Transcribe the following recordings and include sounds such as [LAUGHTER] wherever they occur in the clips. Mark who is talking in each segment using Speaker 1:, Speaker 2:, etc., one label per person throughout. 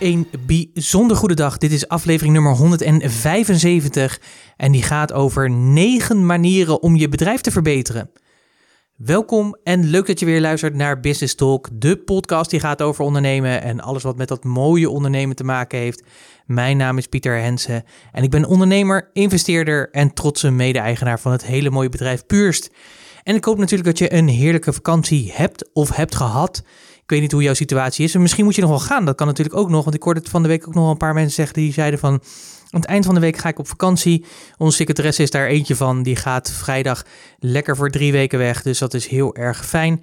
Speaker 1: Een bijzonder goede dag. Dit is aflevering nummer 175 en die gaat over 9 manieren om je bedrijf te verbeteren. Welkom en leuk dat je weer luistert naar Business Talk, de podcast die gaat over ondernemen en alles wat met dat mooie ondernemen te maken heeft. Mijn naam is Pieter Hensen en ik ben ondernemer, investeerder en trotse mede-eigenaar van het hele mooie bedrijf Puurst. En ik hoop natuurlijk dat je een heerlijke vakantie hebt of hebt gehad. Ik weet niet hoe jouw situatie is. En misschien moet je nog wel gaan. Dat kan natuurlijk ook nog. Want ik hoorde het van de week ook nog een paar mensen zeggen die zeiden van... Aan het eind van de week ga ik op vakantie. Onze secretaresse is daar eentje van. Die gaat vrijdag lekker voor drie weken weg. Dus dat is heel erg fijn.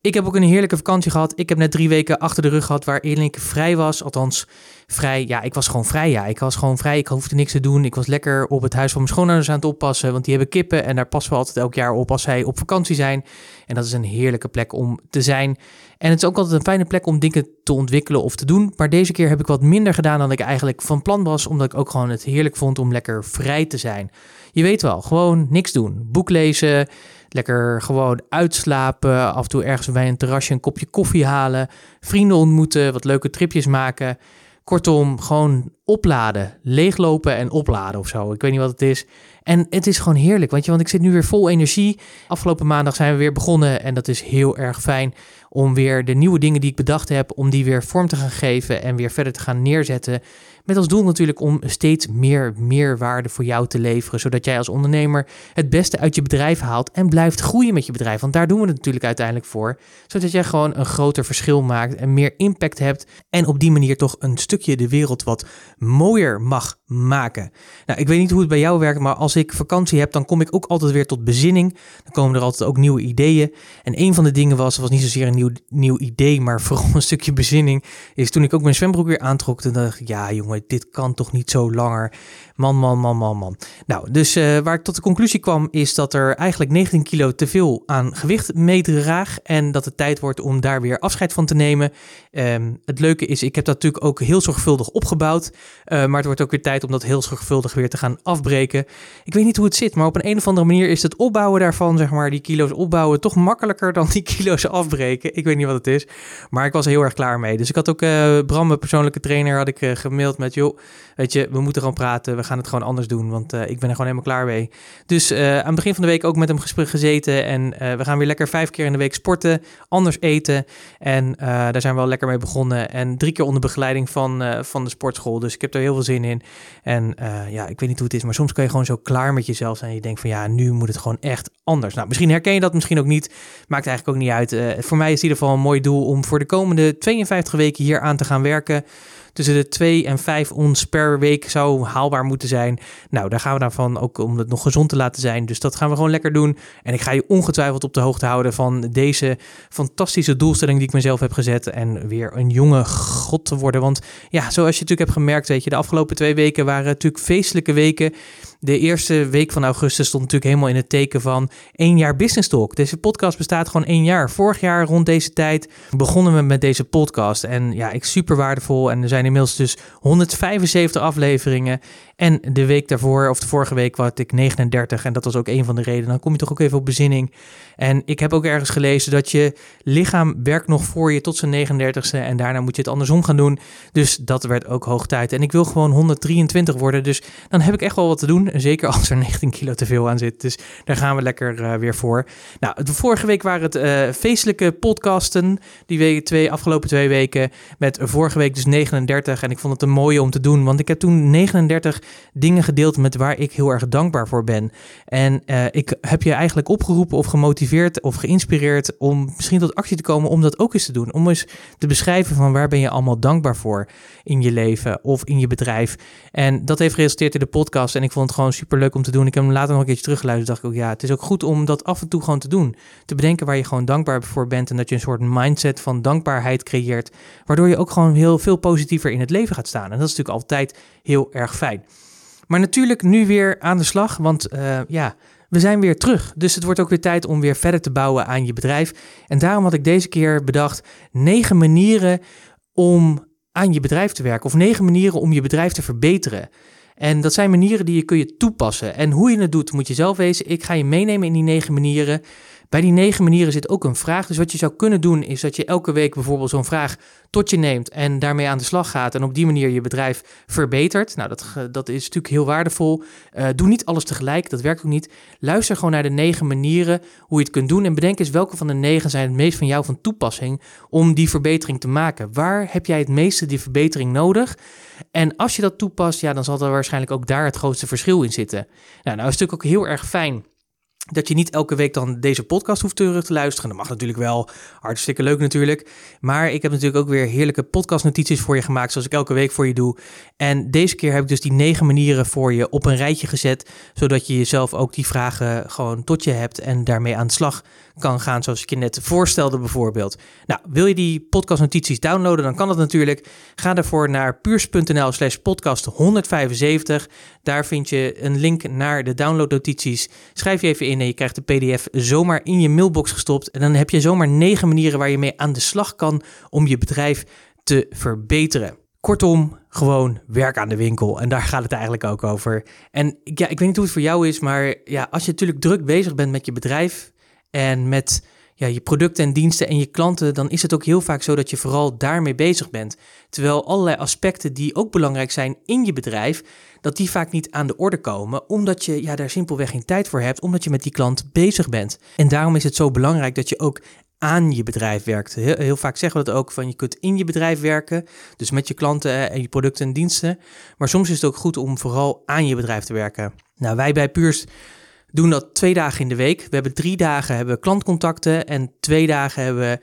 Speaker 1: Ik heb ook een heerlijke vakantie gehad. Ik heb net drie weken achter de rug gehad waarin ik vrij was. Althans, vrij. Ja, ik was gewoon vrij. Ja, ik was gewoon vrij. Ik hoefde niks te doen. Ik was lekker op het huis van mijn schoonouders aan het oppassen. Want die hebben kippen en daar passen we altijd elk jaar op als zij op vakantie zijn. En dat is een heerlijke plek om te zijn. En het is ook altijd een fijne plek om dingen te ontwikkelen of te doen. Maar deze keer heb ik wat minder gedaan dan ik eigenlijk van plan was. Omdat ik ook gewoon het heerlijk vond om lekker vrij te zijn. Je weet wel, gewoon niks doen. Boek lezen. Lekker gewoon uitslapen. Af en toe ergens bij een terrasje een kopje koffie halen. Vrienden ontmoeten. Wat leuke tripjes maken. Kortom, gewoon opladen. Leeglopen en opladen of zo. Ik weet niet wat het is. En het is gewoon heerlijk, want, je, want ik zit nu weer vol energie. Afgelopen maandag zijn we weer begonnen en dat is heel erg fijn om weer de nieuwe dingen die ik bedacht heb, om die weer vorm te gaan geven en weer verder te gaan neerzetten. Met als doel natuurlijk om steeds meer meerwaarde voor jou te leveren, zodat jij als ondernemer het beste uit je bedrijf haalt en blijft groeien met je bedrijf. Want daar doen we het natuurlijk uiteindelijk voor, zodat jij gewoon een groter verschil maakt en meer impact hebt en op die manier toch een stukje de wereld wat mooier mag maken. Nou, ik weet niet hoe het bij jou werkt, maar als ik vakantie heb, dan kom ik ook altijd weer tot bezinning. Dan komen er altijd ook nieuwe ideeën. En een van de dingen was, was niet zozeer een nieuw, nieuw idee, maar [LAUGHS] vooral een stukje bezinning, is toen ik ook mijn zwembroek weer aantrok, toen dacht ik, ja jongen, dit kan toch niet zo langer. Man, man, man, man, man. Nou, dus uh, waar ik tot de conclusie kwam, is dat er eigenlijk 19 kilo te veel aan gewicht meedraag en dat het tijd wordt om daar weer afscheid van te nemen. Um, het leuke is, ik heb dat natuurlijk ook heel zorgvuldig opgebouwd, uh, maar het wordt ook weer tijd om dat heel zorgvuldig weer te gaan afbreken. Ik weet niet hoe het zit, maar op een, of andere manier is het opbouwen daarvan, zeg maar, die kilo's opbouwen, toch makkelijker dan die kilo's afbreken. Ik weet niet wat het is, maar ik was heel erg klaar mee. Dus ik had ook uh, Bram, mijn persoonlijke trainer, had ik gemaild met, joh, weet je, we moeten gewoon praten, we gaan het gewoon anders doen, want uh, ik ben er gewoon helemaal klaar mee. Dus aan het begin van de week ook met hem gesprek gezeten en we gaan weer lekker vijf keer in de week sporten, anders eten en daar zijn we wel lekker mee begonnen en drie keer onder begeleiding van, van de sportschool. Dus ik heb er heel veel zin in. En ja, ik weet niet hoe het is, maar soms kan je gewoon zo klaar met jezelf zijn. Je denkt van ja, nu moet het gewoon echt anders. Nou, misschien herken je dat, misschien ook niet. Maakt eigenlijk ook niet uit. Voor mij is het in ieder geval een mooi doel om voor de komende 52 weken hier aan te gaan werken tussen de 2 en 5 ons per week zou haalbaar moeten zijn. Nou, daar gaan we daarvan ook om het nog gezond te laten zijn. Dus dat gaan we gewoon lekker doen. En ik ga je ongetwijfeld op de hoogte houden van deze fantastische doelstelling die ik mezelf heb gezet. En weer een jonge god te worden. Want ja, zoals je natuurlijk hebt gemerkt, weet je, de afgelopen twee weken waren natuurlijk feestelijke weken. De eerste week van augustus stond natuurlijk helemaal in het teken van één jaar Business Talk. Deze podcast bestaat gewoon één jaar. Vorig jaar rond deze tijd begonnen we met deze podcast. En ja, ik super waardevol. En er zijn inmiddels dus 175 afleveringen. En de week daarvoor, of de vorige week, had ik 39. En dat was ook een van de redenen. Dan kom je toch ook even op bezinning. En ik heb ook ergens gelezen dat je lichaam werkt nog voor je tot zijn 39ste. En daarna moet je het andersom gaan doen. Dus dat werd ook hoog tijd. En ik wil gewoon 123 worden. Dus dan heb ik echt wel wat te doen. Zeker als er 19 kilo te veel aan zit. Dus daar gaan we lekker uh, weer voor. Nou, de vorige week waren het uh, feestelijke podcasten. Die week, twee, afgelopen twee weken. Met vorige week dus 39. En ik vond het een mooie om te doen. Want ik heb toen 39 dingen gedeeld met waar ik heel erg dankbaar voor ben. En uh, ik heb je eigenlijk opgeroepen of gemotiveerd of geïnspireerd om misschien tot actie te komen om dat ook eens te doen. Om eens te beschrijven van waar ben je allemaal dankbaar voor in je leven of in je bedrijf. En dat heeft geresulteerd in de podcast en ik vond het gewoon super leuk om te doen. Ik heb hem later nog een keertje teruggeluisterd. Dacht ik ook, ja, het is ook goed om dat af en toe gewoon te doen. Te bedenken waar je gewoon dankbaar voor bent en dat je een soort mindset van dankbaarheid creëert. Waardoor je ook gewoon heel veel positiever in het leven gaat staan. En dat is natuurlijk altijd heel erg fijn. Maar natuurlijk nu weer aan de slag, want eh, ja, we zijn weer terug. Dus het wordt ook weer tijd om weer verder te bouwen aan je bedrijf. En daarom had ik deze keer bedacht negen manieren om aan je bedrijf te werken. Of negen manieren om je bedrijf te verbeteren. En dat zijn manieren die je kun je toepassen. En hoe je het doet, moet je zelf wezen. Ik ga je meenemen in die negen manieren. Bij die negen manieren zit ook een vraag. Dus wat je zou kunnen doen, is dat je elke week bijvoorbeeld zo'n vraag tot je neemt en daarmee aan de slag gaat. En op die manier je bedrijf verbetert. Nou, dat, dat is natuurlijk heel waardevol. Uh, doe niet alles tegelijk, dat werkt ook niet. Luister gewoon naar de negen manieren hoe je het kunt doen. En bedenk eens welke van de negen zijn het meest van jou van toepassing om die verbetering te maken. Waar heb jij het meeste die verbetering nodig? En als je dat toepast, ja, dan zal er waarschijnlijk ook daar het grootste verschil in zitten. Nou, nou is het natuurlijk ook heel erg fijn dat je niet elke week dan deze podcast hoeft terug te luisteren. Dat mag natuurlijk wel. Hartstikke leuk natuurlijk. Maar ik heb natuurlijk ook weer heerlijke podcastnotities voor je gemaakt. Zoals ik elke week voor je doe. En deze keer heb ik dus die negen manieren voor je op een rijtje gezet. Zodat je jezelf ook die vragen gewoon tot je hebt. En daarmee aan de slag kan gaan. Zoals ik je net voorstelde bijvoorbeeld. Nou, wil je die podcastnotities downloaden? Dan kan dat natuurlijk. Ga daarvoor naar puurs.nl slash podcast 175. Daar vind je een link naar de downloadnotities. Schrijf je even in en je krijgt de PDF zomaar in je mailbox gestopt. En dan heb je zomaar negen manieren waar je mee aan de slag kan om je bedrijf te verbeteren. Kortom, gewoon werk aan de winkel. En daar gaat het eigenlijk ook over. En ja, ik weet niet hoe het voor jou is, maar ja, als je natuurlijk druk bezig bent met je bedrijf en met ja, je producten en diensten en je klanten, dan is het ook heel vaak zo dat je vooral daarmee bezig bent. Terwijl allerlei aspecten die ook belangrijk zijn in je bedrijf, dat die vaak niet aan de orde komen, omdat je ja, daar simpelweg geen tijd voor hebt, omdat je met die klant bezig bent. En daarom is het zo belangrijk dat je ook aan je bedrijf werkt. Heel, heel, vaak zeggen we dat ook van je kunt in je bedrijf werken, dus met je klanten en je producten en diensten. Maar soms is het ook goed om vooral aan je bedrijf te werken. Nou, wij bij Puurs doen dat twee dagen in de week. We hebben drie dagen hebben klantcontacten en twee dagen hebben we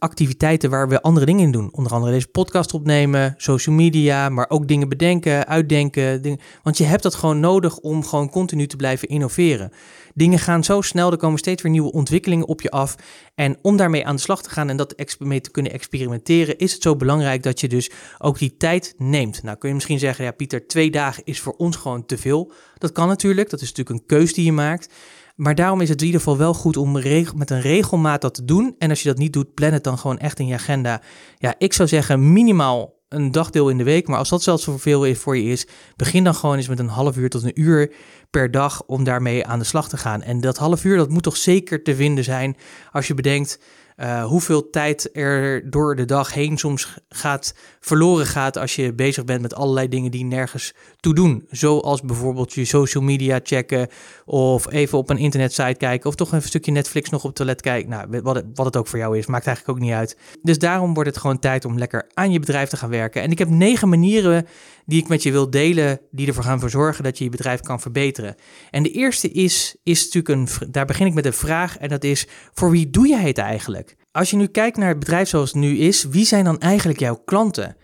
Speaker 1: activiteiten waar we andere dingen in doen. Onder andere deze podcast opnemen, social media, maar ook dingen bedenken, uitdenken. Want je hebt dat gewoon nodig om gewoon continu te blijven innoveren. Dingen gaan zo snel, er komen steeds weer nieuwe ontwikkelingen op je af. En om daarmee aan de slag te gaan en dat mee te kunnen experimenteren, is het zo belangrijk dat je dus ook die tijd neemt. Nou kun je misschien zeggen, ja Pieter, twee dagen is voor ons gewoon te veel. Dat kan natuurlijk, dat is natuurlijk een keus die je maakt. Maar daarom is het in ieder geval wel goed om met een regelmaat dat te doen. En als je dat niet doet, plan het dan gewoon echt in je agenda. Ja, ik zou zeggen minimaal een dagdeel in de week. Maar als dat zelfs zoveel voor je is, begin dan gewoon eens met een half uur tot een uur per dag om daarmee aan de slag te gaan. En dat half uur, dat moet toch zeker te vinden zijn als je bedenkt uh, hoeveel tijd er door de dag heen soms gaat verloren gaat als je bezig bent met allerlei dingen die nergens toe doen. Zoals bijvoorbeeld je social media checken of even op een internetsite kijken of toch een stukje Netflix nog op het toilet kijken. Nou, wat wat het ook voor jou is, maakt eigenlijk ook niet uit. Dus daarom wordt het gewoon tijd om lekker aan je bedrijf te gaan werken. En ik heb negen manieren die ik met je wil delen, die ervoor gaan zorgen dat je je bedrijf kan verbeteren. En de eerste is, is natuurlijk een, daar begin ik met een vraag en dat is, voor wie doe jij het eigenlijk? Als je nu kijkt naar het bedrijf zoals het nu is, wie zijn dan eigenlijk jouw klanten?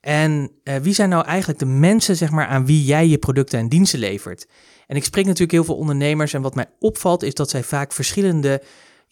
Speaker 1: En uh, wie zijn nou eigenlijk de mensen zeg maar, aan wie jij je producten en diensten levert? En ik spreek natuurlijk heel veel ondernemers en wat mij opvalt is dat zij vaak verschillende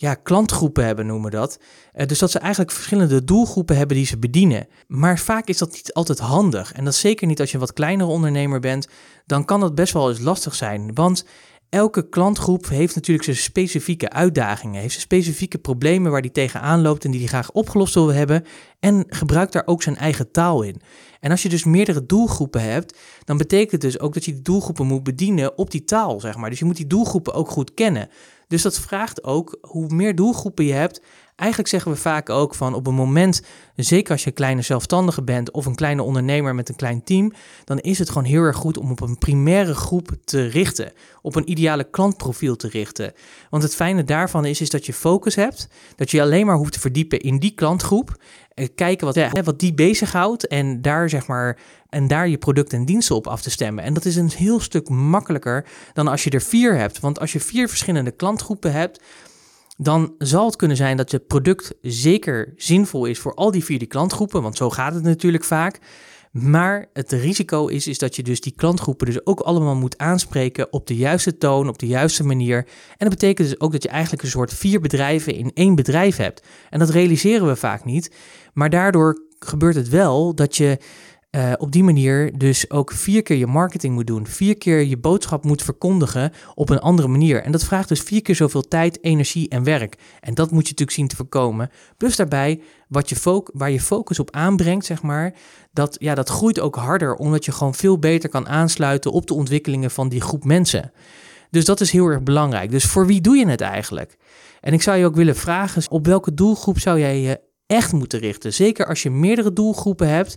Speaker 1: ja, klantgroepen hebben, noemen we dat. Uh, dus dat ze eigenlijk verschillende doelgroepen hebben die ze bedienen. Maar vaak is dat niet altijd handig. En dat zeker niet als je een wat kleinere ondernemer bent. Dan kan dat best wel eens lastig zijn. Want elke klantgroep heeft natuurlijk zijn specifieke uitdagingen, heeft zijn specifieke problemen waar die tegenaan loopt en die hij graag opgelost wil hebben en gebruikt daar ook zijn eigen taal in. En als je dus meerdere doelgroepen hebt, dan betekent het dus ook dat je die doelgroepen moet bedienen op die taal, zeg maar. Dus je moet die doelgroepen ook goed kennen. Dus dat vraagt ook, hoe meer doelgroepen je hebt, Eigenlijk zeggen we vaak ook van op een moment, zeker als je een kleine zelfstandige bent of een kleine ondernemer met een klein team, dan is het gewoon heel erg goed om op een primaire groep te richten, op een ideale klantprofiel te richten. Want het fijne daarvan is, is dat je focus hebt, dat je alleen maar hoeft te verdiepen in die klantgroep, kijken wat, ja, wat die bezighoudt en daar zeg maar en daar je producten en diensten op af te stemmen. En dat is een heel stuk makkelijker dan als je er vier hebt. Want als je vier verschillende klantgroepen hebt, dan zal het kunnen zijn dat je product zeker zinvol is voor al die vier die klantgroepen, want zo gaat het natuurlijk vaak. Maar het risico is, is dat je dus die klantgroepen dus ook allemaal moet aanspreken op de juiste toon, op de juiste manier. En dat betekent dus ook dat je eigenlijk een soort vier bedrijven in één bedrijf hebt. En dat realiseren we vaak niet. Maar daardoor gebeurt het wel dat je uh, op die manier dus ook vier keer je marketing moet doen. Vier keer je boodschap moet verkondigen op een andere manier. En dat vraagt dus vier keer zoveel tijd, energie en werk. En dat moet je natuurlijk zien te voorkomen. Plus daarbij, wat je waar je focus op aanbrengt, zeg maar, dat, ja, dat groeit ook harder. Omdat je gewoon veel beter kan aansluiten op de ontwikkelingen van die groep mensen. Dus dat is heel erg belangrijk. Dus voor wie doe je het eigenlijk? En ik zou je ook willen vragen, op welke doelgroep zou jij je echt moeten richten? Zeker als je meerdere doelgroepen hebt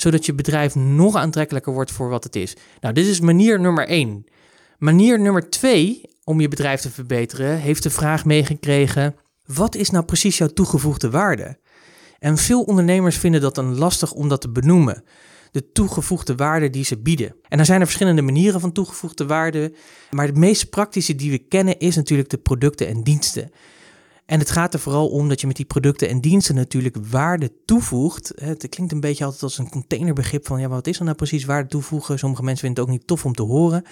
Speaker 1: zodat je bedrijf nog aantrekkelijker wordt voor wat het is. Nou, dit is manier nummer één. Manier nummer twee om je bedrijf te verbeteren heeft de vraag meegekregen: wat is nou precies jouw toegevoegde waarde? En veel ondernemers vinden dat dan lastig om dat te benoemen. De toegevoegde waarde die ze bieden. En er zijn er verschillende manieren van toegevoegde waarde. Maar de meest praktische die we kennen is natuurlijk de producten en diensten. En het gaat er vooral om dat je met die producten en diensten natuurlijk waarde toevoegt. Het klinkt een beetje altijd als een containerbegrip van ja, wat is er nou precies waarde toevoegen? Sommige mensen vinden het ook niet tof om te horen.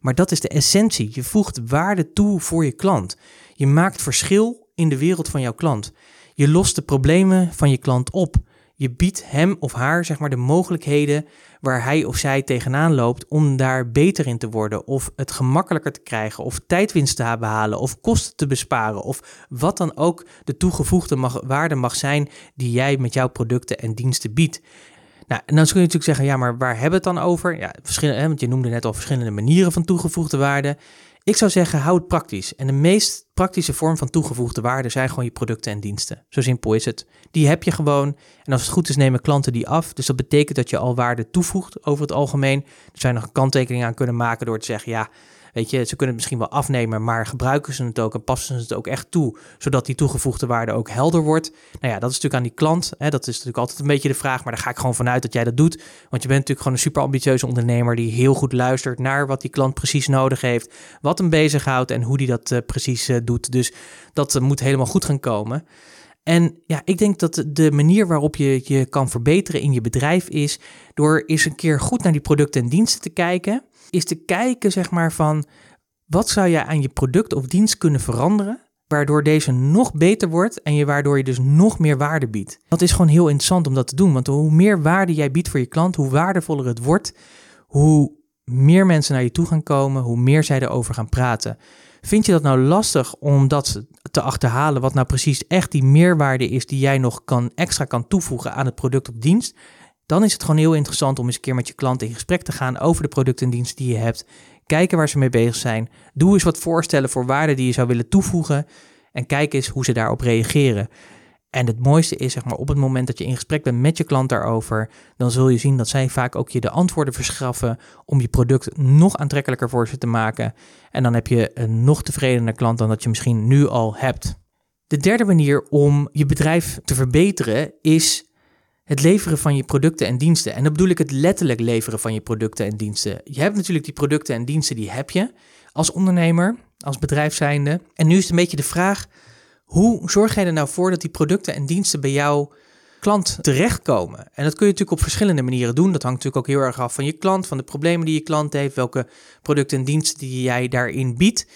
Speaker 1: Maar dat is de essentie. Je voegt waarde toe voor je klant. Je maakt verschil in de wereld van jouw klant. Je lost de problemen van je klant op. Je biedt hem of haar zeg maar de mogelijkheden waar hij of zij tegenaan loopt om daar beter in te worden of het gemakkelijker te krijgen of tijdwinst te behalen of kosten te besparen of wat dan ook de toegevoegde mag, waarde mag zijn die jij met jouw producten en diensten biedt. Nou, en dan kun je natuurlijk zeggen, ja, maar waar hebben we het dan over? Ja, verschillende, want je noemde net al verschillende manieren van toegevoegde waarde. Ik zou zeggen, hou het praktisch. En de meest praktische vorm van toegevoegde waarde zijn gewoon je producten en diensten. Zo simpel is het. Die heb je gewoon. En als het goed is, nemen klanten die af. Dus dat betekent dat je al waarde toevoegt over het algemeen. Er zijn nog een kanttekening aan kunnen maken door te zeggen, ja, Weet je, ze kunnen het misschien wel afnemen, maar gebruiken ze het ook en passen ze het ook echt toe, zodat die toegevoegde waarde ook helder wordt. Nou ja, dat is natuurlijk aan die klant. Hè, dat is natuurlijk altijd een beetje de vraag, maar daar ga ik gewoon vanuit dat jij dat doet. Want je bent natuurlijk gewoon een super ambitieuze ondernemer die heel goed luistert naar wat die klant precies nodig heeft, wat hem bezighoudt en hoe die dat uh, precies uh, doet. Dus dat uh, moet helemaal goed gaan komen. En ja, ik denk dat de manier waarop je je kan verbeteren in je bedrijf is door eens een keer goed naar die producten en diensten te kijken is te kijken, zeg maar, van wat zou je aan je product of dienst kunnen veranderen, waardoor deze nog beter wordt en je waardoor je dus nog meer waarde biedt. Dat is gewoon heel interessant om dat te doen, want hoe meer waarde jij biedt voor je klant, hoe waardevoller het wordt, hoe meer mensen naar je toe gaan komen, hoe meer zij erover gaan praten. Vind je dat nou lastig om dat te achterhalen, wat nou precies echt die meerwaarde is die jij nog kan, extra kan toevoegen aan het product of dienst? dan is het gewoon heel interessant om eens een keer met je klant in gesprek te gaan over de producten en diensten die je hebt. Kijken waar ze mee bezig zijn. Doe eens wat voorstellen voor waarden die je zou willen toevoegen. En kijk eens hoe ze daarop reageren. En het mooiste is, zeg maar, op het moment dat je in gesprek bent met je klant daarover, dan zul je zien dat zij vaak ook je de antwoorden verschaffen om je product nog aantrekkelijker voor ze te maken. En dan heb je een nog tevredener klant dan dat je misschien nu al hebt. De derde manier om je bedrijf te verbeteren is het leveren van je producten en diensten. En dan bedoel ik het letterlijk leveren van je producten en diensten. Je hebt natuurlijk die producten en diensten, die heb je als ondernemer, als bedrijf zijnde. En nu is het een beetje de vraag, hoe zorg jij er nou voor dat die producten en diensten bij jouw klant terechtkomen? En dat kun je natuurlijk op verschillende manieren doen. Dat hangt natuurlijk ook heel erg af van je klant, van de problemen die je klant heeft, welke producten en diensten die jij daarin biedt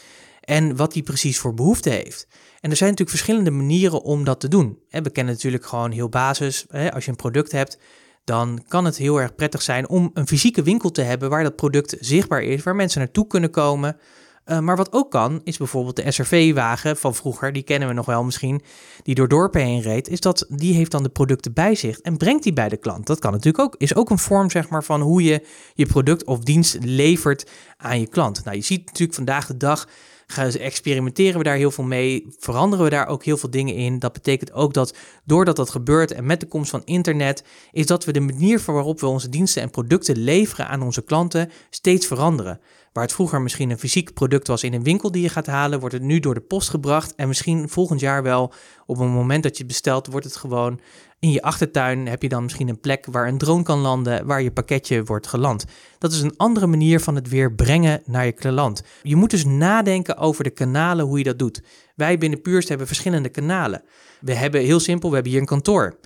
Speaker 1: en wat die precies voor behoefte heeft. En er zijn natuurlijk verschillende manieren om dat te doen. We kennen natuurlijk gewoon heel basis. Als je een product hebt, dan kan het heel erg prettig zijn om een fysieke winkel te hebben waar dat product zichtbaar is, waar mensen naartoe kunnen komen. Eh, maar wat ook kan, is bijvoorbeeld de SRV-wagen van vroeger, die kennen we nog wel misschien, die door dorpen heen reed, is dat die heeft dan de producten bij zich en brengt die bij de klant. Dat kan natuurlijk ook, is ook een vorm zeg maar van hoe je je product of dienst levert aan je klant. Nou, je ziet natuurlijk vandaag de dag gaan experimenteren we daar heel veel mee, veranderen we daar ook heel veel dingen in. Dat betekent ook dat doordat dat gebeurt en met de komst van internet, is dat we de manier waarop we onze diensten en producten leveren aan onze klanten steeds veranderen. Waar het vroeger misschien een fysiek product was in een winkel die je gaat halen, wordt het nu door de post gebracht. En misschien volgend jaar wel, op een moment dat je bestelt, wordt het gewoon in je achtertuin. Heb je dan misschien een plek waar een drone kan landen, waar je pakketje wordt geland. Dat is een andere manier van het weer brengen naar je klant. Je moet dus nadenken over de kanalen, hoe je dat doet. Wij binnen Puurst hebben verschillende kanalen. We hebben heel simpel, we hebben hier een kantoor.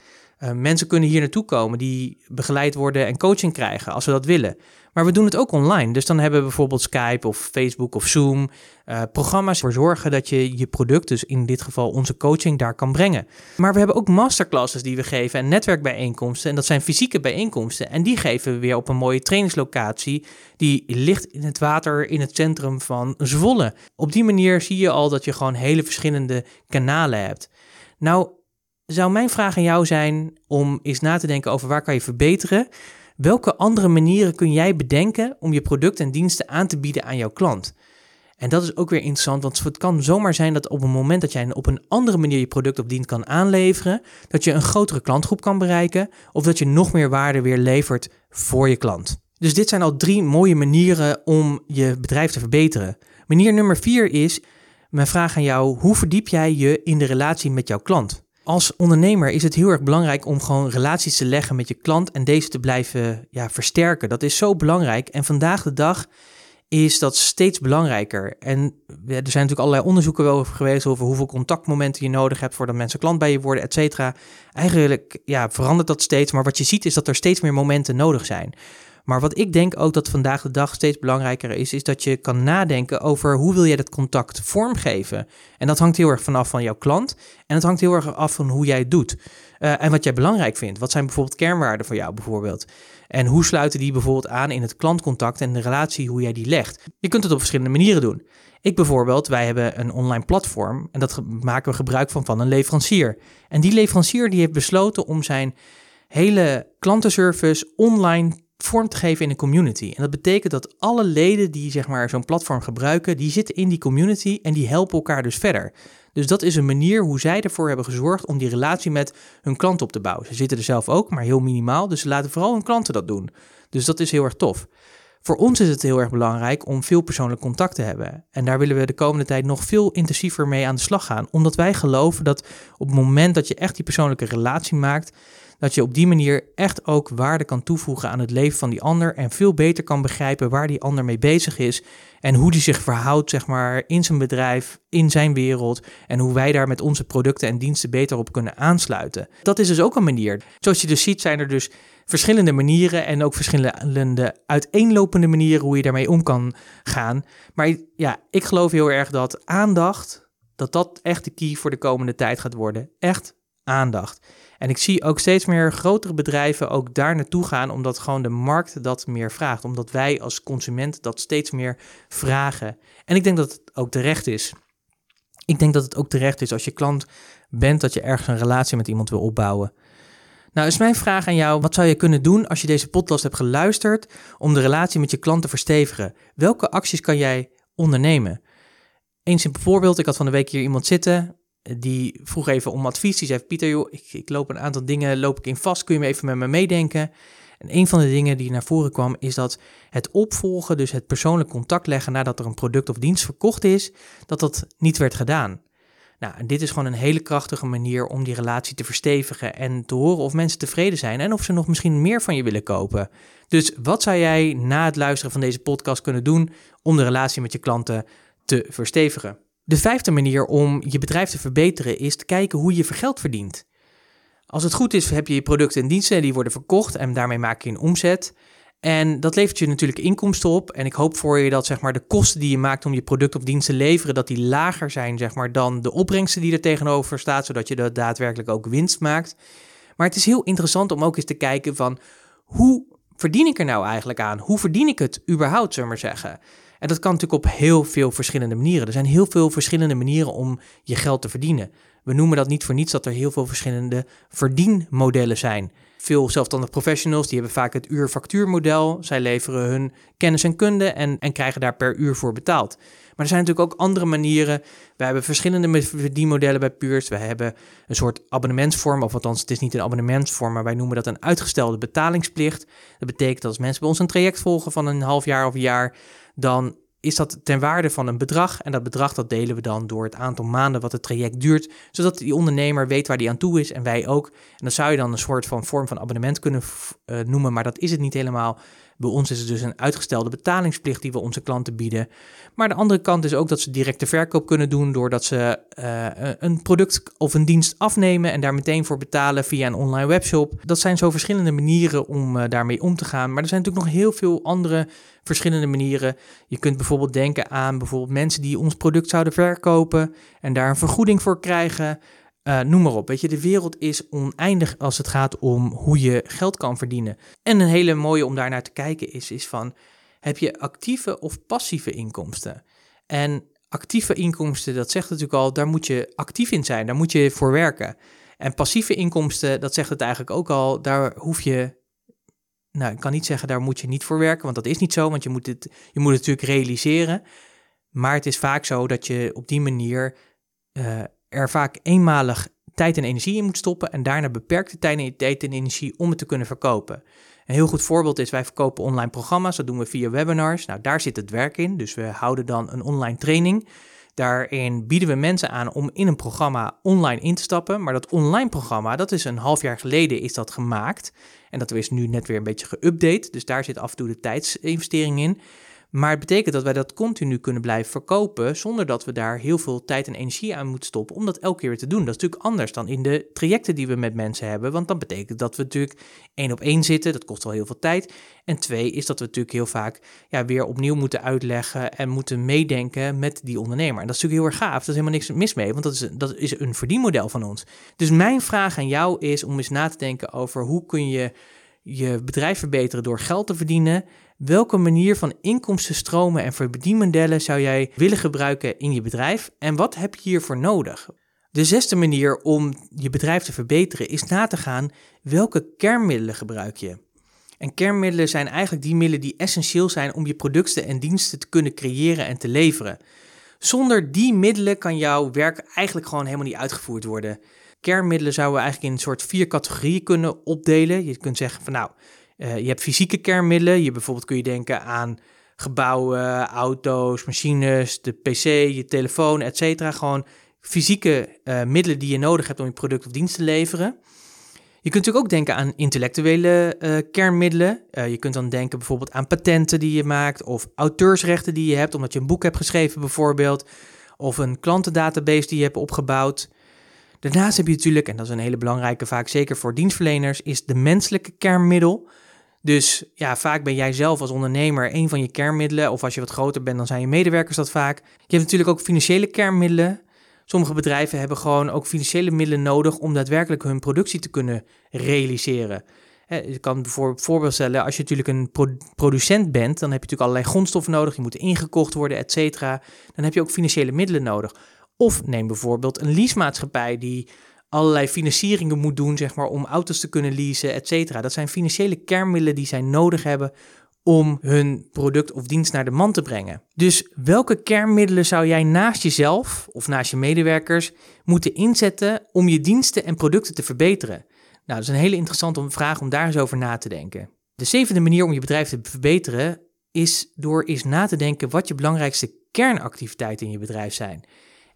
Speaker 1: Uh, mensen kunnen hier naartoe komen die begeleid worden en coaching krijgen als we dat willen. Maar we doen het ook online. Dus dan hebben we bijvoorbeeld Skype of Facebook of Zoom. Uh, programma's voor zorgen dat je je product, dus in dit geval onze coaching, daar kan brengen. Maar we hebben ook masterclasses die we geven en netwerkbijeenkomsten. En dat zijn fysieke bijeenkomsten. En die geven we weer op een mooie trainingslocatie. Die ligt in het water in het centrum van Zwolle. Op die manier zie je al dat je gewoon hele verschillende kanalen hebt. Nou, zou mijn vraag aan jou zijn om eens na te denken over waar kan je verbeteren. Welke andere manieren kun jij bedenken om je producten en diensten aan te bieden aan jouw klant? En dat is ook weer interessant, want het kan zomaar zijn dat op het moment dat jij op een andere manier je product of dienst kan aanleveren, dat je een grotere klantgroep kan bereiken of dat je nog meer waarde weer levert voor je klant. Dus dit zijn al drie mooie manieren om je bedrijf te verbeteren. Manier nummer vier is, mijn vraag aan jou, hoe verdiep jij je in de relatie met jouw klant? Als ondernemer is het heel erg belangrijk om gewoon relaties te leggen met je klant en deze te blijven ja, versterken. Dat is zo belangrijk. En vandaag de dag is dat steeds belangrijker. En er zijn natuurlijk allerlei onderzoeken over geweest over hoeveel contactmomenten je nodig hebt voordat mensen klant bij je worden, et cetera. Eigenlijk ja, verandert dat steeds, maar wat je ziet is dat er steeds meer momenten nodig zijn. Maar wat ik denk ook dat vandaag de dag steeds belangrijker is, is dat je kan nadenken over hoe wil jij dat contact vormgeven. En dat hangt heel erg vanaf van jouw klant en het hangt heel erg af van hoe jij het doet. Uh, en wat jij belangrijk vindt. Wat zijn bijvoorbeeld kernwaarden voor jou bijvoorbeeld? En hoe sluiten die bijvoorbeeld aan in het klantcontact en de relatie, hoe jij die legt? Je kunt het op verschillende manieren doen. Ik bijvoorbeeld, wij hebben een online platform en dat maken we gebruik van van een leverancier. En die leverancier die heeft besloten om zijn hele klantenservice online vorm te geven in een community. En dat betekent dat alle leden die zeg maar zo'n platform gebruiken, die zitten in die community en die helpen elkaar dus verder. Dus dat is een manier hoe zij ervoor hebben gezorgd om die relatie met hun klant op te bouwen. Ze zitten er zelf ook, maar heel minimaal. Dus ze laten vooral hun klanten dat doen. Dus dat is heel erg tof. Voor ons is het heel erg belangrijk om veel persoonlijk contact te hebben. En daar willen we de komende tijd nog veel intensiever mee aan de slag gaan. Omdat wij geloven dat op het moment dat je echt die persoonlijke relatie maakt, dat je op die manier echt ook waarde kan toevoegen aan het leven van die ander en veel beter kan begrijpen waar die ander mee bezig is en hoe die zich verhoudt, zeg maar, in zijn bedrijf, in zijn wereld en hoe wij daar met onze producten en diensten beter op kunnen aansluiten. Dat is dus ook een manier. Zoals je dus ziet zijn er dus verschillende manieren en ook verschillende uiteenlopende manieren hoe je daarmee om kan gaan. Maar ja, ik geloof heel erg dat aandacht, dat dat echt de key voor de komende tijd gaat worden. Echt aandacht. En ik zie ook steeds meer grotere bedrijven ook daar naartoe gaan, omdat gewoon de markt dat meer vraagt. Omdat wij als consument dat steeds meer vragen. En ik denk dat het ook terecht is. Ik denk dat het ook terecht is als je klant bent, dat je ergens een relatie met iemand wil opbouwen. Nou, is mijn vraag aan jou: wat zou je kunnen doen als je deze podcast hebt geluisterd om de relatie met je klant te verstevigen? Welke acties kan jij ondernemen? Een simpel voorbeeld: ik had van de week hier iemand zitten die vroeg even om advies. Die zei: Pieter, joh, ik, ik, loop een aantal dingen loop ik in vast. Kun je me even met me meedenken? En een van de dingen die naar voren kwam, is dat het opvolgen, dus het persoonlijk contact leggen nadat er een product of dienst verkocht is, dat dat niet werd gedaan. Nou, en dit is gewoon een hele krachtige manier om die relatie te verstevigen en te horen of mensen tevreden zijn en of ze nog misschien meer van je willen kopen. Dus wat zou jij na het luisteren van deze podcast kunnen doen om de relatie met je klanten te verstevigen? De vijfde manier om je bedrijf te verbeteren is te kijken hoe je geld verdient. Als het goed is, heb je je producten en diensten die worden verkocht en daarmee maak je een omzet. En dat levert je natuurlijk inkomsten op. En ik hoop voor je dat zeg maar, de kosten die je maakt om je product of dienst te leveren, dat die lager zijn zeg maar, dan de opbrengsten die er tegenover staat, zodat je er daadwerkelijk ook winst maakt. Maar het is heel interessant om ook eens te kijken van hoe verdien ik er nou eigenlijk aan? Hoe verdien ik het überhaupt, zullen we maar zeggen? En dat kan natuurlijk op heel veel verschillende manieren. Er zijn heel veel verschillende manieren om je geld te verdienen. We noemen dat niet voor niets dat er heel veel verschillende verdienmodellen zijn. Veel zelfstandig professionals die hebben vaak het uur-factuurmodel. Zij leveren hun kennis en kunde en, en krijgen daar per uur voor betaald. Maar er zijn natuurlijk ook andere manieren. We hebben verschillende verdienmodellen bij Puurs. We hebben een soort abonnementsvorm, of althans het is niet een abonnementsvorm, maar wij noemen dat een uitgestelde betalingsplicht. Dat betekent dat als mensen bij ons een traject volgen van een half jaar of een jaar, dan is dat ten waarde van een bedrag. En dat bedrag dat delen we dan door het aantal maanden wat het traject duurt. Zodat die ondernemer weet waar die aan toe is en wij ook. En dat zou je dan een soort van vorm van abonnement kunnen uh, noemen, maar dat is het niet helemaal. Bij ons is het dus een uitgestelde betalingsplicht die we onze klanten bieden. Maar de andere kant is ook dat ze directe verkoop kunnen doen doordat ze uh, een product of een dienst afnemen en daar meteen voor betalen via een online webshop. Dat zijn zo verschillende manieren om uh, daarmee om te gaan. Maar er zijn natuurlijk nog heel veel andere verschillende manieren. Je kunt bijvoorbeeld denken aan bijvoorbeeld mensen die ons product zouden verkopen en daar een vergoeding voor krijgen. Uh, noem maar op. Weet je, de wereld is oneindig als het gaat om hoe je geld kan verdienen. En een hele mooie om daar naar te kijken is, is van, heb je actieve of passieve inkomsten? En actieve inkomsten, dat zegt natuurlijk al, daar moet je actief in zijn, daar moet je voor werken. En passieve inkomsten, dat zegt het eigenlijk ook al, daar hoef je, nou, ik kan niet zeggen, daar moet je niet voor werken, want dat is niet zo, want je moet het, je moet het natuurlijk realiseren. Maar het is vaak zo dat je op die manier uh, er vaak eenmalig tijd en energie in moet stoppen en daarna beperkte tijd en energie om het te kunnen verkopen. Een heel goed voorbeeld is, wij verkopen online programma's, dat doen we via webinars. Nou, daar zit het werk in, dus we houden dan een online training. Daarin bieden we mensen aan om in een programma online in te stappen. Maar dat online programma, dat is een half jaar geleden is dat gemaakt. En dat is nu net weer een beetje geüpdate. Dus daar zit af en toe de tijdsinvestering in. Maar het betekent dat wij dat continu kunnen blijven verkopen zonder dat we daar heel veel tijd en energie aan moeten stoppen om dat elke keer weer te doen. Dat is natuurlijk anders dan in de trajecten die we met mensen hebben, want dan betekent dat we natuurlijk één op één zitten, dat kost wel heel veel tijd. En twee is dat we natuurlijk heel vaak ja, weer opnieuw moeten uitleggen en moeten meedenken met die ondernemer. En dat is natuurlijk heel erg gaaf, dat is helemaal niks mis mee, want dat is, dat is een verdienmodel van ons. Dus mijn vraag aan jou is om eens na te denken over hoe kun je je bedrijf verbeteren door geld te verdienen Welke manier van inkomstenstromen en verdienmodellen zou jij willen gebruiken in je bedrijf en wat heb je hiervoor nodig? De zesde manier om je bedrijf te verbeteren is na te gaan welke kernmiddelen gebruik je. En kernmiddelen zijn eigenlijk die middelen die essentieel zijn om je producten en diensten te kunnen creëren en te leveren. Zonder die middelen kan jouw werk eigenlijk gewoon helemaal niet uitgevoerd worden. Kernmiddelen zouden we eigenlijk in een soort vier categorieën kunnen opdelen. Je kunt zeggen van nou, uh, je hebt fysieke kernmiddelen. Je bijvoorbeeld kun je denken aan gebouwen, auto's, machines, de PC, je telefoon, et cetera. Gewoon fysieke uh, middelen die je nodig hebt om je product of dienst te leveren. Je kunt natuurlijk ook denken aan intellectuele uh, kernmiddelen. je kunt dan denken bijvoorbeeld aan patenten die je maakt of auteursrechten die je hebt omdat je een boek hebt geschreven bijvoorbeeld. Of een klantendatabase die je hebt opgebouwd. Daarnaast heb je natuurlijk, en dat is een hele belangrijke vaak zeker voor dienstverleners, is de menselijke kernmiddel. Dus ja, vaak ben jij zelf als ondernemer een van je kernmiddelen. Of als je wat groter bent, dan zijn je medewerkers dat vaak. Je hebt natuurlijk ook financiële kernmiddelen. Sommige bedrijven hebben gewoon ook financiële middelen nodig om daadwerkelijk hun productie te kunnen realiseren. Je kan bijvoorbeeld voorbeeld stellen, als je natuurlijk een producent bent, dan heb je natuurlijk allerlei grondstoffen nodig, je moet ingekocht worden, et cetera. Dan heb je ook financiële middelen nodig. Of neem bijvoorbeeld een leasemaatschappij die allerlei financieringen moet doen, zeg maar, om auto's te kunnen leasen, et cetera. Dat zijn financiële kernmiddelen die zij nodig hebben om hun product of dienst naar de man te brengen. Dus welke kernmiddelen zou jij naast jezelf of naast je medewerkers moeten inzetten om je diensten en producten te verbeteren? Nou, dat is een hele interessante vraag om daar eens over na te denken. De zevende manier om je bedrijf te verbeteren is door eens na te denken wat je belangrijkste kernactiviteiten in je bedrijf zijn.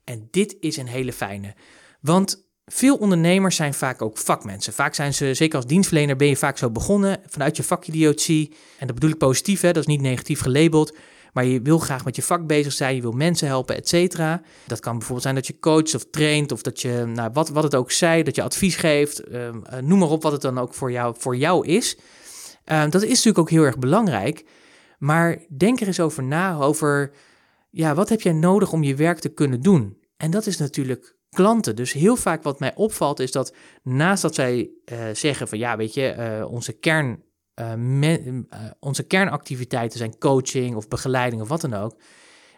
Speaker 1: En dit is een hele fijne. Want veel ondernemers zijn vaak ook vakmensen. Vaak zijn ze, zeker als dienstverlener, ben je vaak zo begonnen vanuit je vakidiotie. En dat bedoel ik positief, hè? dat is niet negatief gelabeld. Maar je wil graag met je vak bezig zijn, je wil mensen helpen, et cetera. Dat kan bijvoorbeeld zijn dat je coacht of traint, of dat je, nou, wat, wat het ook zij, dat je advies geeft. Ehm, eh, noem maar op wat het dan ook voor jou, voor jou is. Ehm, dat is natuurlijk ook heel erg belangrijk. Maar denk er eens over na, over ja, wat heb jij nodig om je werk te kunnen doen? En dat is natuurlijk klanten. Dus heel vaak wat mij opvalt is dat naast dat zij uh, zeggen van ja, weet je, uh, onze kern. Uh, onze kernactiviteiten zijn coaching of begeleiding of wat dan ook.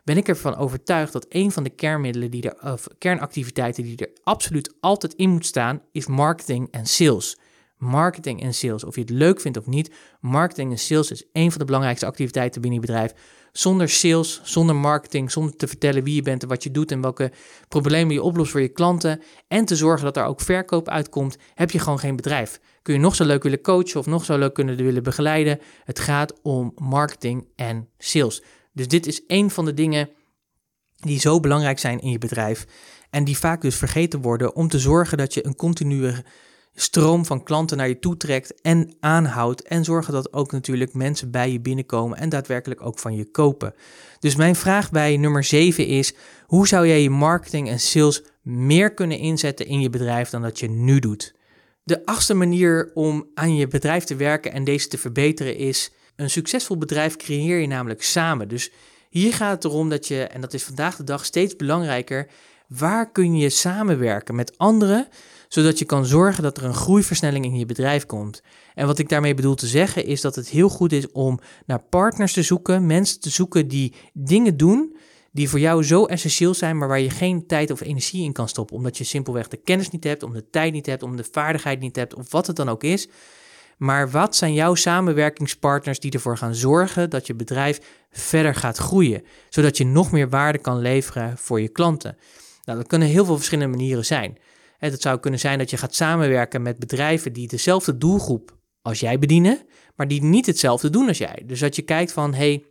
Speaker 1: Ben ik ervan overtuigd dat een van de kernmiddelen die er, of kernactiviteiten die er absoluut altijd in moet staan, is marketing en sales. Marketing en sales. Of je het leuk vindt of niet, marketing en sales is een van de belangrijkste activiteiten binnen je bedrijf. Zonder sales, zonder marketing, zonder te vertellen wie je bent en wat je doet en welke problemen je oplost voor je klanten en te zorgen dat er ook verkoop uitkomt, heb je gewoon geen bedrijf. Kun je nog zo leuk willen coachen of nog zo leuk kunnen willen begeleiden. Het gaat om marketing en sales. Dus dit is een van de dingen die zo belangrijk zijn in je bedrijf en die vaak dus vergeten worden om te zorgen dat je een continue stroom van klanten naar je toe trekt en aanhoudt. En zorgen dat ook natuurlijk mensen bij je binnenkomen en daadwerkelijk ook van je kopen. Dus mijn vraag bij nummer 7 is: hoe zou jij je marketing en sales meer kunnen inzetten in je bedrijf dan dat je nu doet? De achtste manier om aan je bedrijf te werken en deze te verbeteren is: een succesvol bedrijf creëer je namelijk samen. Dus hier gaat het erom dat je, en dat is vandaag de dag steeds belangrijker, waar kun je samenwerken met anderen, zodat je kan zorgen dat er een groeiversnelling in je bedrijf komt. En wat ik daarmee bedoel te zeggen is dat het heel goed is om naar partners te zoeken, mensen te zoeken die dingen doen die voor jou zo essentieel zijn, maar waar je geen tijd of energie in kan stoppen, omdat je simpelweg de kennis niet hebt, om de tijd niet hebt, om de vaardigheid niet hebt, of wat het dan ook is. Maar wat zijn jouw samenwerkingspartners die ervoor gaan zorgen dat je bedrijf verder gaat groeien, zodat je nog meer waarde kan leveren voor je klanten? Nou, dat kunnen heel veel verschillende manieren zijn. Het zou kunnen zijn dat je gaat samenwerken met bedrijven die dezelfde doelgroep als jij bedienen, maar die niet hetzelfde doen als jij. Dus dat je kijkt van, hey,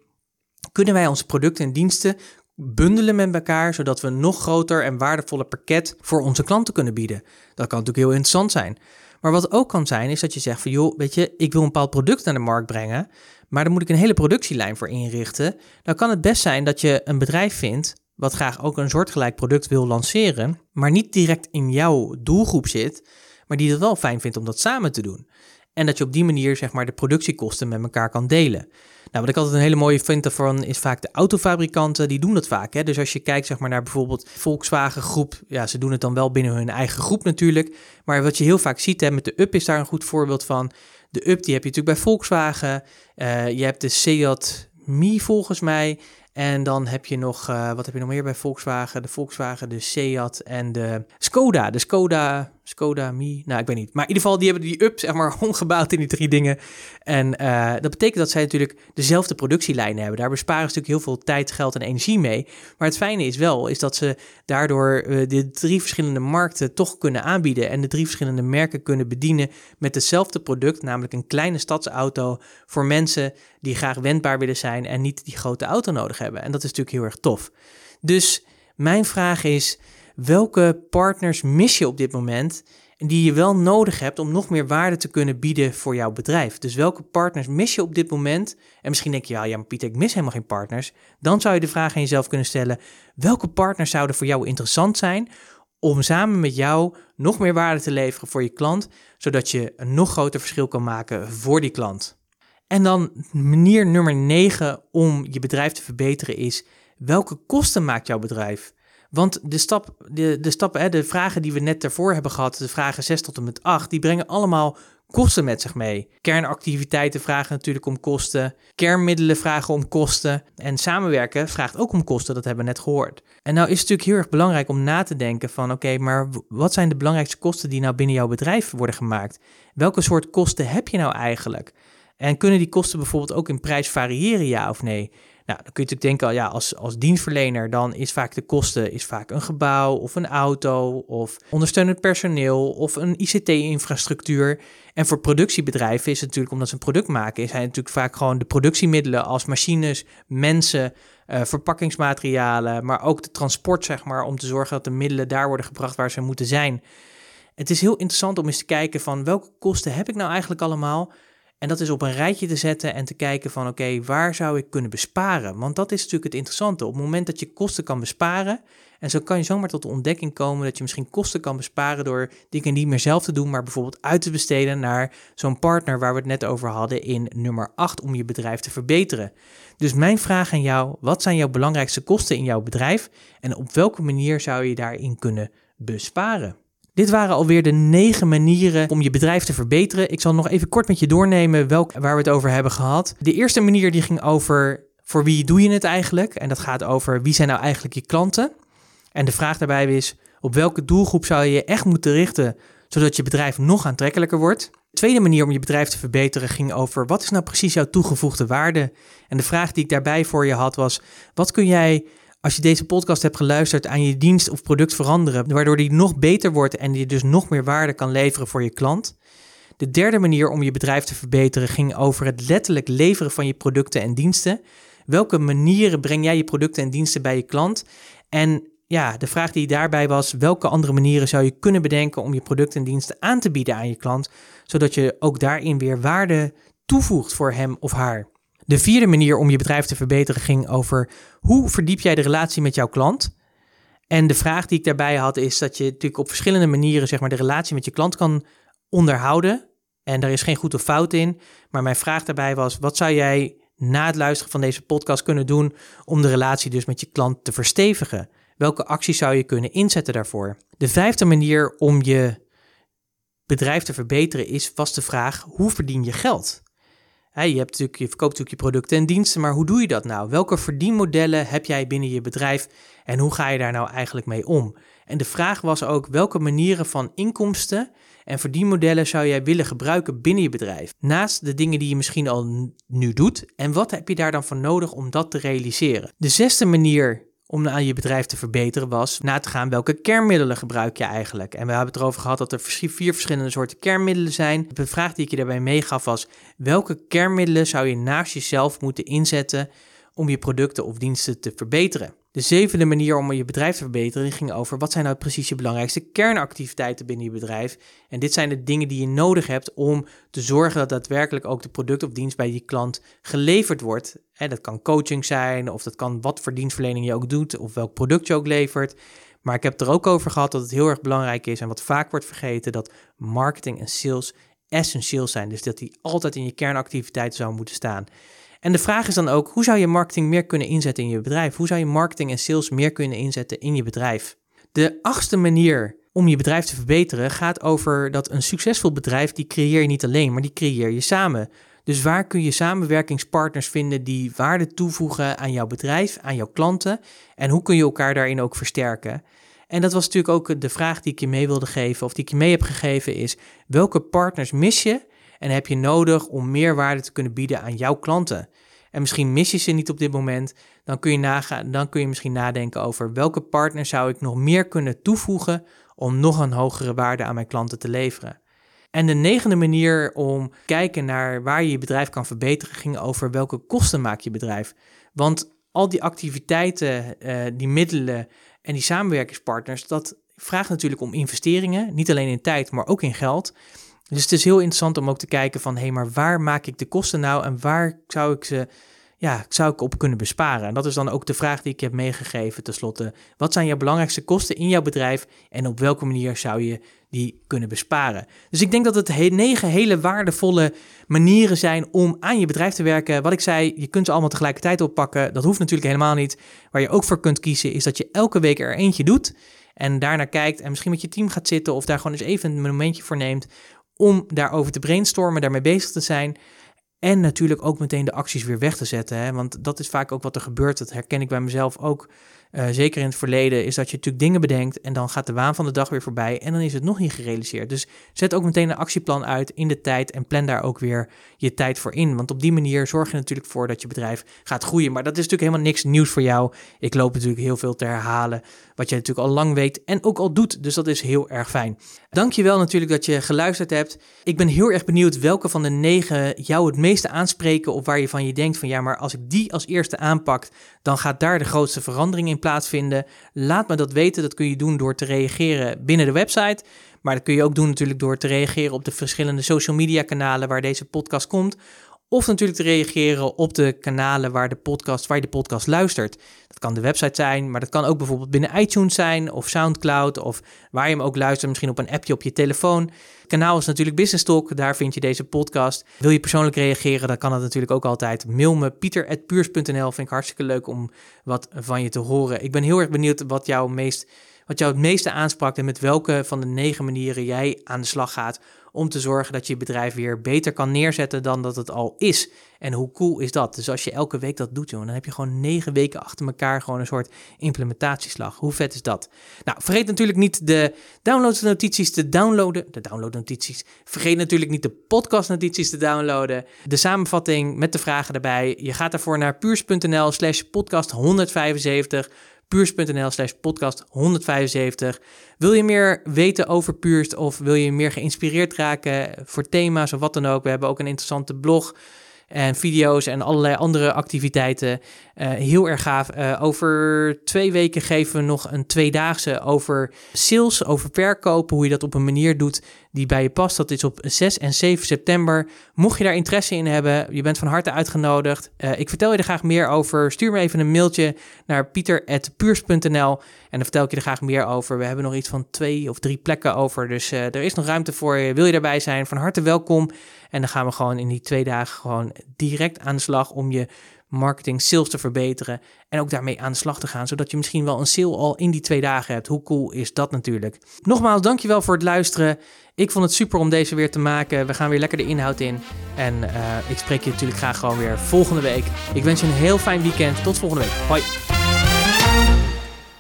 Speaker 1: kunnen wij onze producten en diensten bundelen met elkaar, zodat we een nog groter en waardevoller pakket voor onze klanten kunnen bieden? Dat kan natuurlijk heel interessant zijn. Maar wat ook kan zijn, is dat je zegt van joh, weet je, ik wil een bepaald product naar de markt brengen, maar daar moet ik een hele productielijn voor inrichten. Dan kan het best zijn dat je een bedrijf vindt wat graag ook een soortgelijk product wil lanceren, maar niet direct in jouw doelgroep zit, maar die het wel fijn vindt om dat samen te doen. En dat je op die manier zeg maar de productiekosten met elkaar kan delen. Nou, wat ik altijd een hele mooie vind ervan is vaak de autofabrikanten, die doen dat vaak. Hè? Dus als je kijkt zeg maar, naar bijvoorbeeld Volkswagen groep, ja, ze doen het dan wel binnen hun eigen groep natuurlijk. Maar wat je heel vaak ziet, hè, met de Up is daar een goed voorbeeld van. De Up die heb je natuurlijk bij Volkswagen. Uh, je hebt de Seat Mi volgens mij. En dan heb je nog, uh, wat heb je nog meer bij Volkswagen? De Volkswagen, de Seat en de Skoda. De Skoda, Skoda Mi, nou ik weet niet. Maar in ieder geval, die hebben die up zeg maar [LAUGHS] omgebouwd in die drie dingen. En uh, dat betekent dat zij natuurlijk dezelfde productielijnen hebben. Daar besparen ze natuurlijk heel veel tijd, geld en energie mee. Maar het fijne is wel, is dat ze daardoor uh, de drie verschillende markten toch kunnen aanbieden. En de drie verschillende merken kunnen bedienen met hetzelfde product. Namelijk een kleine stadsauto voor mensen die graag wendbaar willen zijn en niet die grote auto nodig hebben. En dat is natuurlijk heel erg tof. Dus mijn vraag is welke partners mis je op dit moment en die je wel nodig hebt om nog meer waarde te kunnen bieden voor jouw bedrijf. Dus welke partners mis je op dit moment? En misschien denk je, ja, ja maar Pieter, ik mis helemaal geen partners. Dan zou je de vraag aan jezelf kunnen stellen, welke partners zouden voor jou interessant zijn om samen met jou nog meer waarde te leveren voor je klant, zodat je een nog groter verschil kan maken voor die klant. En dan manier nummer 9 om je bedrijf te verbeteren is, welke kosten maakt jouw bedrijf? Want de, stap, de, de, stappen, de vragen die we net daarvoor hebben gehad, de vragen 6 tot en met 8, die brengen allemaal kosten met zich mee. Kernactiviteiten vragen natuurlijk om kosten. Kernmiddelen vragen om kosten. En samenwerken vraagt ook om kosten, dat hebben we net gehoord. En nou is het natuurlijk heel erg belangrijk om na te denken van oké, maar wat zijn de belangrijkste kosten die nou binnen jouw bedrijf worden gemaakt? Welke soort kosten heb je nou eigenlijk? En kunnen die kosten bijvoorbeeld ook in prijs variëren, ja of nee? Nou, dan kun je natuurlijk denken, ja, als, als dienstverlener, dan is vaak de kosten is vaak een gebouw of een auto of ondersteunend personeel of een ICT-infrastructuur. En voor productiebedrijven is het natuurlijk, omdat ze een product maken, zijn natuurlijk vaak gewoon de productiemiddelen als machines, mensen, uh, verpakkingsmaterialen, maar ook de transport, zeg maar, om te zorgen dat de middelen daar worden gebracht waar ze moeten zijn. Het is heel interessant om eens te kijken van welke kosten heb ik nou eigenlijk allemaal en dat is op een rijtje te zetten en te kijken van oké, waar zou ik kunnen besparen? Want dat is natuurlijk het interessante. Op het moment dat je kosten kan besparen, en zo kan je zomaar tot de ontdekking komen dat je misschien kosten kan besparen door dingen niet meer zelf te doen, maar bijvoorbeeld uit te besteden naar zo'n partner waar we het net over hadden in nummer 8 om je bedrijf te verbeteren. Dus mijn vraag aan jou, wat zijn jouw belangrijkste kosten in jouw bedrijf en op welke manier zou je daarin kunnen besparen? Dit waren alweer de negen manieren om je bedrijf te verbeteren. Ik zal nog even kort met je doornemen welk, waar we het over hebben gehad. De eerste manier die ging over voor wie doe je het eigenlijk? En dat gaat over wie zijn nou eigenlijk je klanten? En de vraag daarbij is op welke doelgroep zou je je echt moeten richten zodat je bedrijf nog aantrekkelijker wordt? De tweede manier om je bedrijf te verbeteren ging over wat is nou precies jouw toegevoegde waarde? En de vraag die ik daarbij voor je had was: wat kun jij als je deze podcast hebt geluisterd aan je dienst of product veranderen, waardoor die nog beter wordt en je dus nog meer waarde kan leveren voor je klant. De derde manier om je bedrijf te verbeteren ging over het letterlijk leveren van je producten en diensten. Welke manieren breng jij je producten en diensten bij je klant? En ja, de vraag die daarbij was: welke andere manieren zou je kunnen bedenken om je producten en diensten aan te bieden aan je klant, zodat je ook daarin weer waarde toevoegt voor hem of haar? De vierde manier om je bedrijf te verbeteren ging over hoe verdiep jij de relatie met jouw klant? En de vraag die ik daarbij had is dat je natuurlijk op verschillende manieren zeg maar, de relatie met je klant kan onderhouden. En daar is geen goed of fout in. Maar mijn vraag daarbij was: wat zou jij na het luisteren van deze podcast kunnen doen om de relatie dus met je klant te verstevigen? Welke acties zou je kunnen inzetten daarvoor? De vijfde manier om je bedrijf te verbeteren is vast de vraag: hoe verdien je geld? Je, hebt natuurlijk, je verkoopt natuurlijk je producten en diensten, maar hoe doe je dat nou? Welke verdienmodellen heb jij binnen je bedrijf en hoe ga je daar nou eigenlijk mee om? En de vraag was ook welke manieren van inkomsten en verdienmodellen zou jij willen gebruiken binnen je bedrijf? Naast de dingen die je misschien al nu doet en wat heb je daar dan voor nodig om dat te realiseren? De zesde manier om aan je bedrijf te verbeteren was na te gaan welke kernmiddelen gebruik je eigenlijk. En we hebben het erover gehad dat er vier verschillende soorten kernmiddelen zijn. De vraag die ik je daarbij meegaf was welke kernmiddelen zou je naast jezelf moeten inzetten om je producten of diensten te verbeteren. De zevende manier om je bedrijf te verbeteren ging over wat zijn nou precies je belangrijkste kernactiviteiten binnen je bedrijf. En dit zijn de dingen die je nodig hebt om te zorgen dat daadwerkelijk ook de product of dienst bij je klant geleverd wordt. En dat kan coaching zijn of dat kan wat voor dienstverlening je ook doet of welk product je ook levert. Maar ik heb er ook over gehad dat het heel erg belangrijk is en wat vaak wordt vergeten dat marketing en sales essentieel zijn. Dus dat die altijd in je kernactiviteiten zou moeten staan. En de vraag is dan ook, hoe zou je marketing meer kunnen inzetten in je bedrijf? Hoe zou je marketing en sales meer kunnen inzetten in je bedrijf? De achtste manier om je bedrijf te verbeteren gaat over dat een succesvol bedrijf, die creëer je niet alleen, maar die creëer je samen. Dus waar kun je samenwerkingspartners vinden die waarde toevoegen aan jouw bedrijf, aan jouw klanten? En hoe kun je elkaar daarin ook versterken? En dat was natuurlijk ook de vraag die ik je mee wilde geven, of die ik je mee heb gegeven, is welke partners mis je en heb je nodig om meer waarde te kunnen bieden aan jouw klanten. En misschien mis je ze niet op dit moment, dan kun je, nagaan, dan kun je misschien nadenken over welke partner zou ik nog meer kunnen toevoegen om nog een hogere waarde aan mijn klanten te leveren. En de negende manier om kijken naar waar je je bedrijf kan verbeteren ging over welke kosten maakt je bedrijf. Want al die activiteiten, uh, die middelen en die samenwerkingspartners, dat vraagt natuurlijk om investeringen, niet alleen in tijd, maar ook in geld. Dus het is heel interessant om ook te kijken van, hé, hey, maar waar maak ik de kosten nou en waar zou ik ze, ja, zou ik op kunnen besparen? En dat is dan ook de vraag die ik heb meegegeven tenslotte. Wat zijn jouw belangrijkste kosten in jouw bedrijf en op welke manier zou je die kunnen besparen? Dus ik denk dat het negen hele waardevolle manieren zijn om aan je bedrijf te werken. Wat ik zei, je kunt ze allemaal tegelijkertijd oppakken. Dat hoeft natuurlijk helemaal niet. Waar je ook voor kunt kiezen is dat je elke week er eentje doet en daarnaar kijkt en misschien met je team gaat zitten of daar gewoon eens even een momentje voor neemt om daarover te brainstormen, daarmee bezig te zijn. En natuurlijk ook meteen de acties weer weg te zetten. Hè? Want dat is vaak ook wat er gebeurt. Dat herken ik bij mezelf ook. Uh, zeker in het verleden is dat je natuurlijk dingen bedenkt en dan gaat de waan van de dag weer voorbij en dan is het nog niet gerealiseerd. Dus zet ook meteen een actieplan uit in de tijd en plan daar ook weer je tijd voor in. Want op die manier zorg je natuurlijk voor dat je bedrijf gaat groeien. Maar dat is natuurlijk helemaal niks nieuws voor jou. Ik loop natuurlijk heel veel te herhalen wat je natuurlijk al lang weet en ook al doet. Dus dat is heel erg fijn. Dankjewel natuurlijk dat je geluisterd hebt. Ik ben heel erg benieuwd welke van de negen jou het meeste aanspreken of waar je van je denkt van ja, maar als ik die als eerste aanpak, dan gaat daar de grootste verandering in plaatsvinden. Laat me dat weten. Dat kun je doen door te reageren binnen de website. Maar dat kun je ook doen natuurlijk door te reageren op de verschillende social media kanalen waar deze podcast komt. Of natuurlijk te reageren op de kanalen waar, de podcast, waar je de podcast luistert. Kan de website zijn, maar dat kan ook bijvoorbeeld binnen iTunes zijn of Soundcloud of waar je hem ook luistert, misschien op een appje op je telefoon. Het kanaal is natuurlijk Business Talk, daar vind je deze podcast. Wil je persoonlijk reageren, dan kan dat natuurlijk ook altijd. Mail me pieter.puurs.nl, vind ik hartstikke leuk om wat van je te horen. Ik ben heel erg benieuwd wat jou, meest, wat jou het meeste aansprak en met welke van de negen manieren jij aan de slag gaat om te zorgen dat je bedrijf weer beter kan neerzetten dan dat het al is. En hoe cool is dat? Dus als je elke week dat doet, joh, dan heb je gewoon negen weken achter elkaar gewoon een soort implementatieslag. Hoe vet is dat? Nou, vergeet natuurlijk niet de downloadsnotities te downloaden. De downloadnotities. Vergeet natuurlijk niet de podcastnotities te downloaden. De samenvatting met de vragen erbij. Je gaat daarvoor naar puurs.nl slash podcast 175 puurs.nl slash podcast 175. Wil je meer weten over Puurs of wil je meer geïnspireerd raken voor thema's of wat dan ook? We hebben ook een interessante blog. en video's en allerlei andere activiteiten. Uh, heel erg gaaf. Uh, over twee weken geven we nog een tweedaagse over sales, over verkopen, hoe je dat op een manier doet die bij je past. Dat is op 6 en 7 september. Mocht je daar interesse in hebben, je bent van harte uitgenodigd. Uh, ik vertel je er graag meer over. Stuur me even een mailtje naar pieter.puurs.nl en dan vertel ik je er graag meer over. We hebben nog iets van twee of drie plekken over, dus er is nog ruimte voor je. Wil je daarbij zijn? Van harte welkom. En dan gaan we gewoon in die twee dagen gewoon direct aan de slag om je marketing, sales te verbeteren en ook daarmee aan de slag te gaan, zodat je misschien wel een sale al in die twee dagen hebt. Hoe cool is dat natuurlijk? Nogmaals, dankjewel voor het luisteren. Ik vond het super om deze weer te maken. We gaan weer lekker de inhoud in. En uh, ik spreek je natuurlijk graag gewoon weer volgende week. Ik wens je een heel fijn weekend. Tot volgende week. Hoi.